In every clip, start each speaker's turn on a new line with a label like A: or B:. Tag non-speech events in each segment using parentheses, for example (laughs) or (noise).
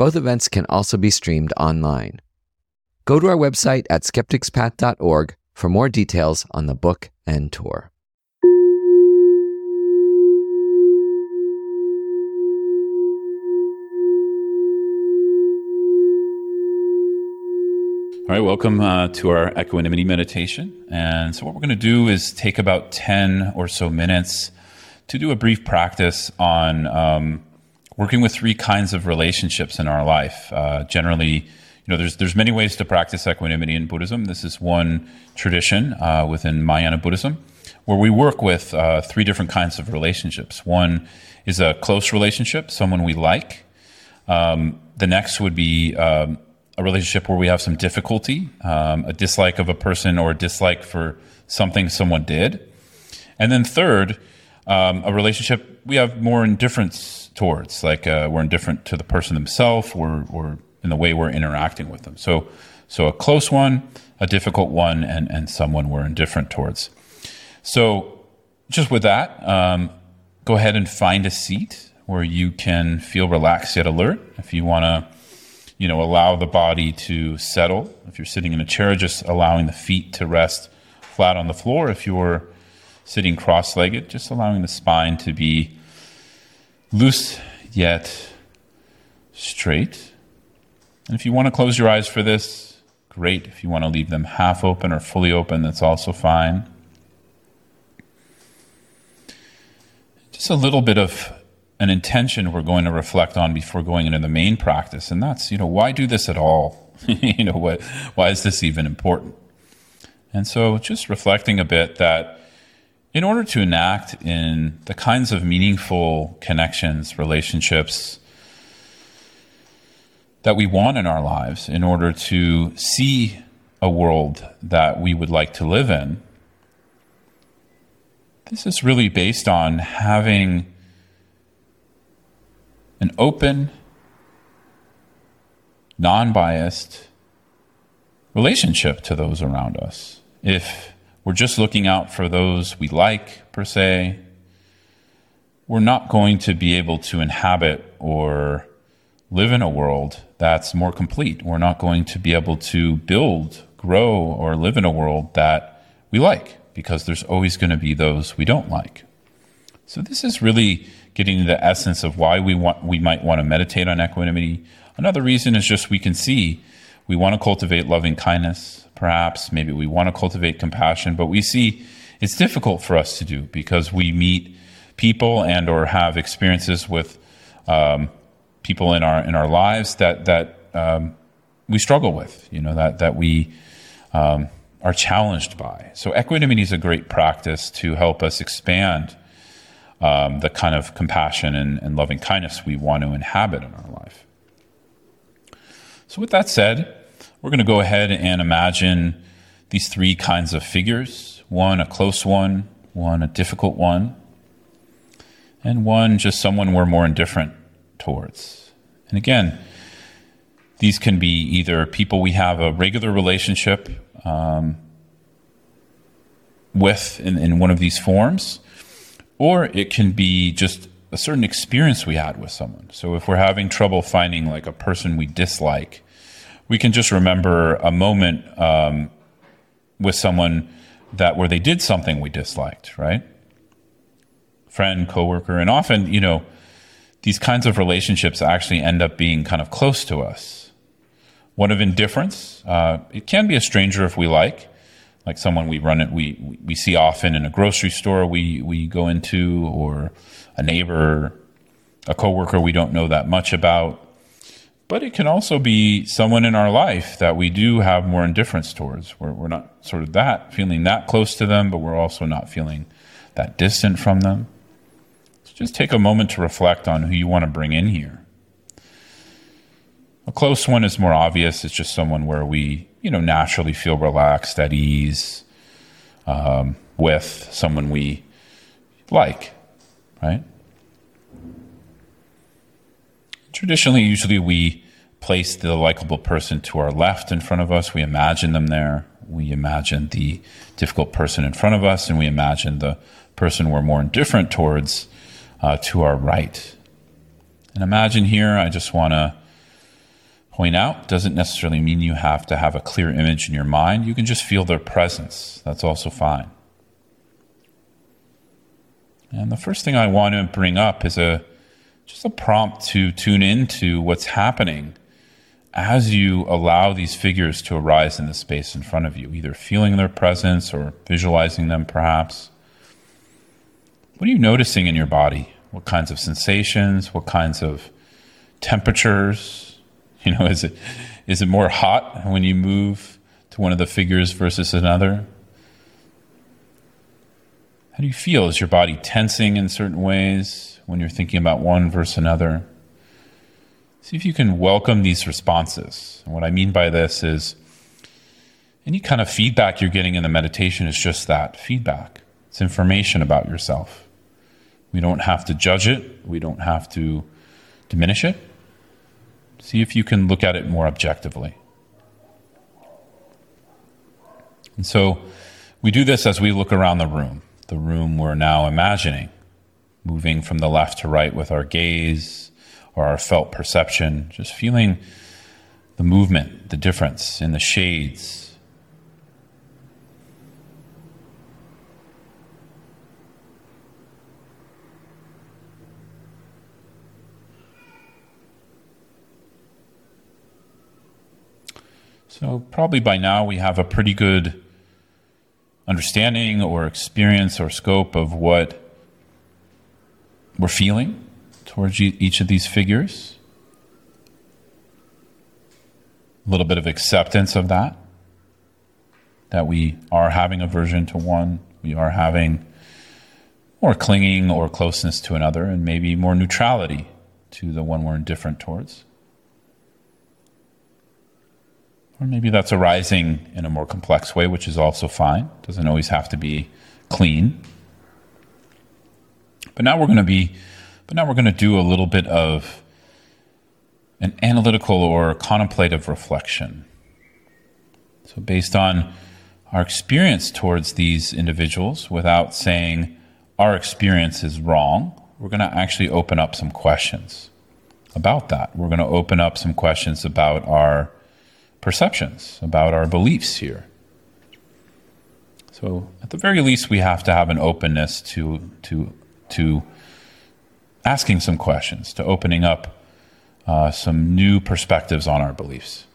A: Both events can also be streamed online. Go to our website at skepticspath.org for more details on the book and tour.
B: All right, welcome uh, to our equanimity meditation. And so, what we're going to do is take about 10 or so minutes to do a brief practice on um, working with three kinds of relationships in our life. Uh, generally, you know, there's, there's many ways to practice equanimity in Buddhism. This is one tradition uh, within Mahayana Buddhism where we work with uh, three different kinds of relationships. One is a close relationship, someone we like. Um, the next would be um, a relationship where we have some difficulty, um, a dislike of a person or a dislike for something someone did. And then third, um, a relationship we have more indifference towards, like uh, we're indifferent to the person themselves or, or in the way we're interacting with them. So, so a close one, a difficult one, and, and someone we're indifferent towards. So, just with that, um, go ahead and find a seat where you can feel relaxed yet alert. If you want to you know, allow the body to settle. If you're sitting in a chair, just allowing the feet to rest flat on the floor. If you're sitting cross legged, just allowing the spine to be loose yet straight. And if you want to close your eyes for this, great. If you want to leave them half open or fully open, that's also fine. Just a little bit of an intention we're going to reflect on before going into the main practice, and that's you know why do this at all? (laughs) you know what? Why is this even important? And so, just reflecting a bit that in order to enact in the kinds of meaningful connections, relationships that we want in our lives, in order to see a world that we would like to live in, this is really based on having an open, non biased relationship to those around us. If we're just looking out for those we like, per se, we're not going to be able to inhabit or live in a world that's more complete. We're not going to be able to build, grow, or live in a world that we like because there's always going to be those we don't like. So, this is really getting to the essence of why we want we might want to meditate on equanimity. Another reason is just we can see we want to cultivate loving kindness, perhaps maybe we want to cultivate compassion, but we see it's difficult for us to do because we meet people and or have experiences with um, people in our in our lives that that um, we struggle with, you know that that we um, are challenged by. So equanimity is a great practice to help us expand um, the kind of compassion and, and loving kindness we want to inhabit in our life. So, with that said, we're going to go ahead and imagine these three kinds of figures one a close one, one a difficult one, and one just someone we're more indifferent towards. And again, these can be either people we have a regular relationship um, with in, in one of these forms, or it can be just a certain experience we had with someone. So if we're having trouble finding like a person we dislike, we can just remember a moment um, with someone that where they did something we disliked, right? Friend, coworker, and often, you know, these kinds of relationships actually end up being kind of close to us. One of indifference, uh, it can be a stranger if we like, like someone we run it we we see often in a grocery store we we go into or a neighbor a coworker we don't know that much about but it can also be someone in our life that we do have more indifference towards we're, we're not sort of that feeling that close to them but we're also not feeling that distant from them so just take a moment to reflect on who you want to bring in here A close one is more obvious. It's just someone where we, you know, naturally feel relaxed, at ease um, with someone we like, right? Traditionally, usually we place the likable person to our left in front of us. We imagine them there. We imagine the difficult person in front of us, and we imagine the person we're more indifferent towards uh, to our right. And imagine here, I just want to point out, doesn't necessarily mean you have to have a clear image in your mind. You can just feel their presence. That's also fine. And the first thing I want to bring up is a just a prompt to tune into what's happening as you allow these figures to arise in the space in front of you, either feeling their presence or visualizing them perhaps. What are you noticing in your body? What kinds of sensations? What kinds of temperatures? (laughs) You know, is it is it more hot when you move to one of the figures versus another? How do you feel? Is your body tensing in certain ways when you're thinking about one versus another? See if you can welcome these responses. And what I mean by this is any kind of feedback you're getting in the meditation is just that feedback. It's information about yourself. We don't have to judge it, we don't have to diminish it. See if you can look at it more objectively. And so we do this as we look around the room, the room we're now imagining, moving from the left to right with our gaze or our felt perception, just feeling the movement, the difference in the shades, So, probably by now we have a pretty good understanding or experience or scope of what we're feeling towards each of these figures. A little bit of acceptance of that, that we are having aversion to one, we are having more clinging or closeness to another, and maybe more neutrality to the one we're indifferent towards. Or maybe that's arising in a more complex way, which is also fine. Doesn't always have to be clean. But now we're going to be, but now we're going to do a little bit of an analytical or contemplative reflection. So, based on our experience towards these individuals, without saying our experience is wrong, we're going to actually open up some questions about that. We're going to open up some questions about our perceptions, about our beliefs here. So, at the very least, we have to have an openness to, to, to asking some questions, to opening up uh, some new perspectives on our beliefs.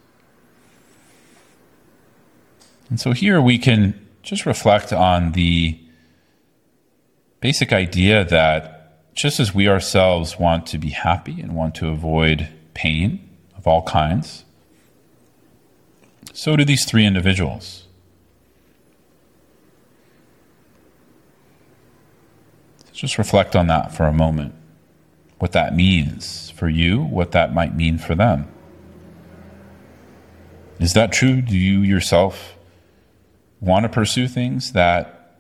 B: And so, here we can just reflect on the basic idea that just as we ourselves want to be happy and want to avoid pain of all kinds, so do these three individuals. Just reflect on that for a moment. What that means for you, what that might mean for them. Is that true? Do you yourself want to pursue things that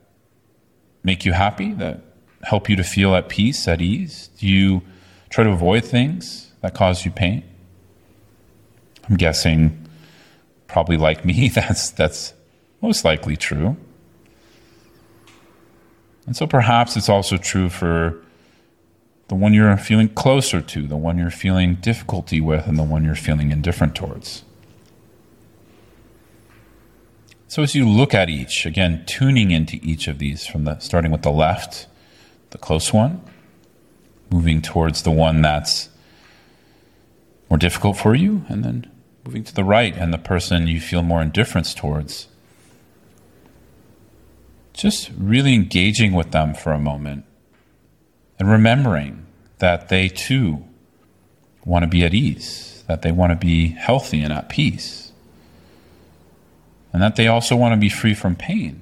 B: make you happy, that help you to feel at peace, at ease? Do you try to avoid things that cause you pain? I'm guessing probably like me, (laughs) that's, that's most likely true. And so perhaps it's also true for the one you're feeling closer to, the one you're feeling difficulty with, and the one you're feeling indifferent towards. So as you look at each, again, tuning into each of these from the starting with the left, the close one, moving towards the one that's more difficult for you, and then moving to the right and the person you feel more indifference towards. Just really engaging with them for a moment and remembering that they too want to be at ease, that they want to be healthy and at peace, and that they also want to be free from pain.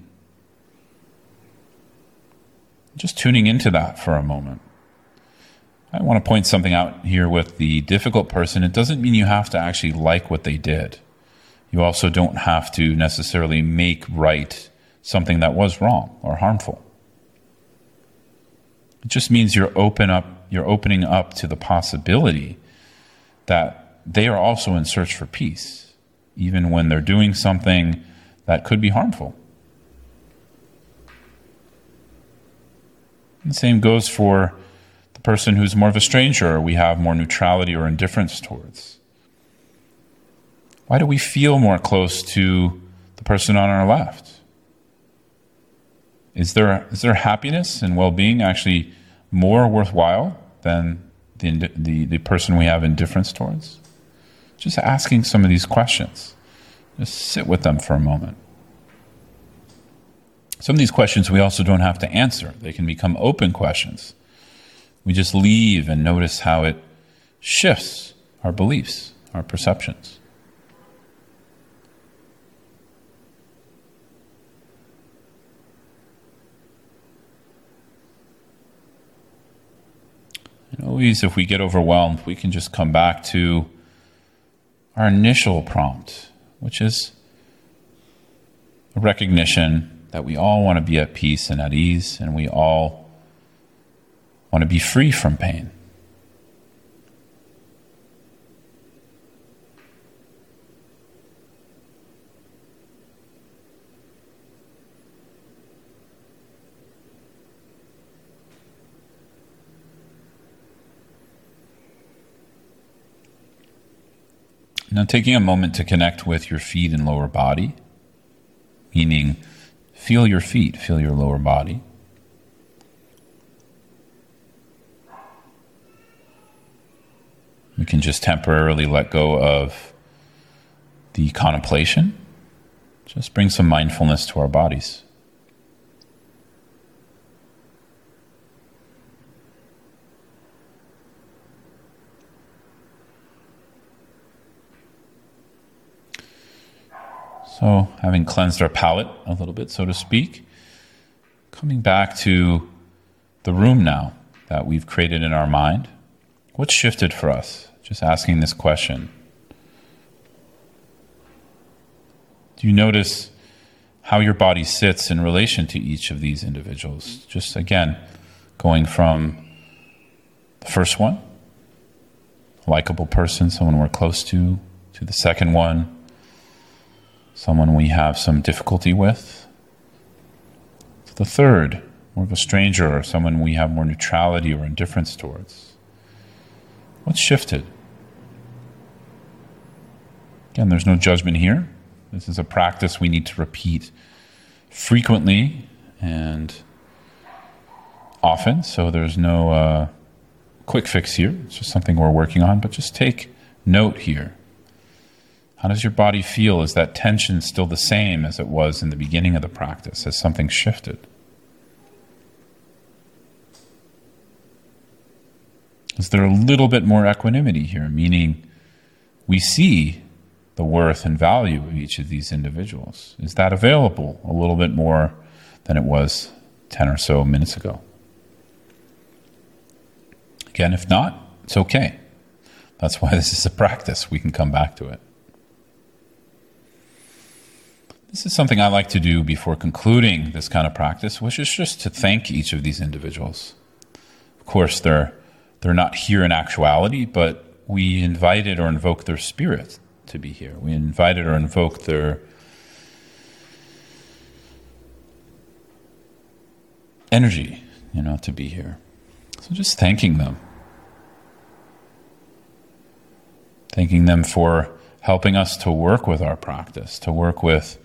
B: Just tuning into that for a moment. I want to point something out here with the difficult person. It doesn't mean you have to actually like what they did. You also don't have to necessarily make right something that was wrong or harmful. It just means you're open up you're opening up to the possibility that they are also in search for peace, even when they're doing something that could be harmful. The same goes for the person who's more of a stranger, we have more neutrality or indifference towards. Why do we feel more close to the person on our left? Is there, is there happiness and well being actually more worthwhile than the, the, the person we have indifference towards? Just asking some of these questions. Just sit with them for a moment. Some of these questions we also don't have to answer, they can become open questions. We just leave and notice how it shifts our beliefs, our perceptions. Always, if we get overwhelmed, we can just come back to our initial prompt, which is a recognition that we all want to be at peace and at ease, and we all want to be free from pain. Now, taking a moment to connect with your feet and lower body, meaning Feel your feet, feel your lower body. We can just temporarily let go of the contemplation. Just bring some mindfulness to our bodies. So, having cleansed our palate a little bit, so to speak, coming back to the room now that we've created in our mind, what's shifted for us? Just asking this question. Do you notice how your body sits in relation to each of these individuals? Just again, going from the first one, likable person, someone we're close to, to the second one, someone we have some difficulty with. The third, more of a stranger or someone we have more neutrality or indifference towards. What's shifted? Again, there's no judgment here. This is a practice we need to repeat frequently and often, so there's no uh, quick fix here. It's just something we're working on, but just take note here how does your body feel? Is that tension still the same as it was in the beginning of the practice? Has something shifted? Is there a little bit more equanimity here, meaning we see the worth and value of each of these individuals? Is that available a little bit more than it was 10 or so minutes ago? Again, if not, it's okay. That's why this is a practice. We can come back to it. This is something I like to do before concluding this kind of practice, which is just to thank each of these individuals. Of course, they're, they're not here in actuality, but we invited or invoked their spirit to be here. We invited or invoked their energy, you know, to be here. So just thanking them. Thanking them for helping us to work with our practice, to work with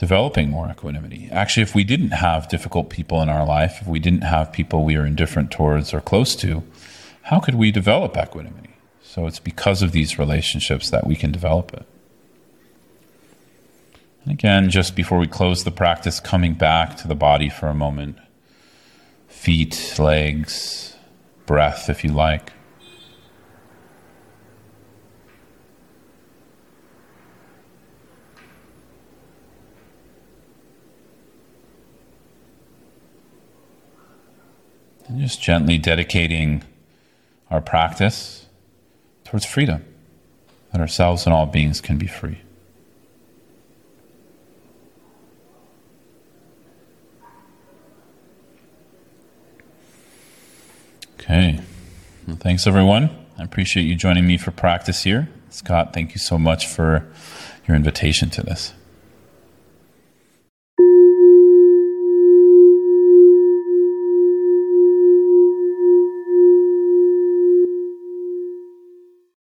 B: developing more equanimity. Actually, if we didn't have difficult people in our life, if we didn't have people we are indifferent towards or close to, how could we develop equanimity? So it's because of these relationships that we can develop it. And again, just before we close the practice, coming back to the body for a moment feet, legs, breath, if you like. And just gently dedicating our practice towards freedom, that ourselves and all beings can be free. Okay. Well, thanks, everyone. I appreciate you joining me for practice here. Scott, thank you so much for your invitation to this.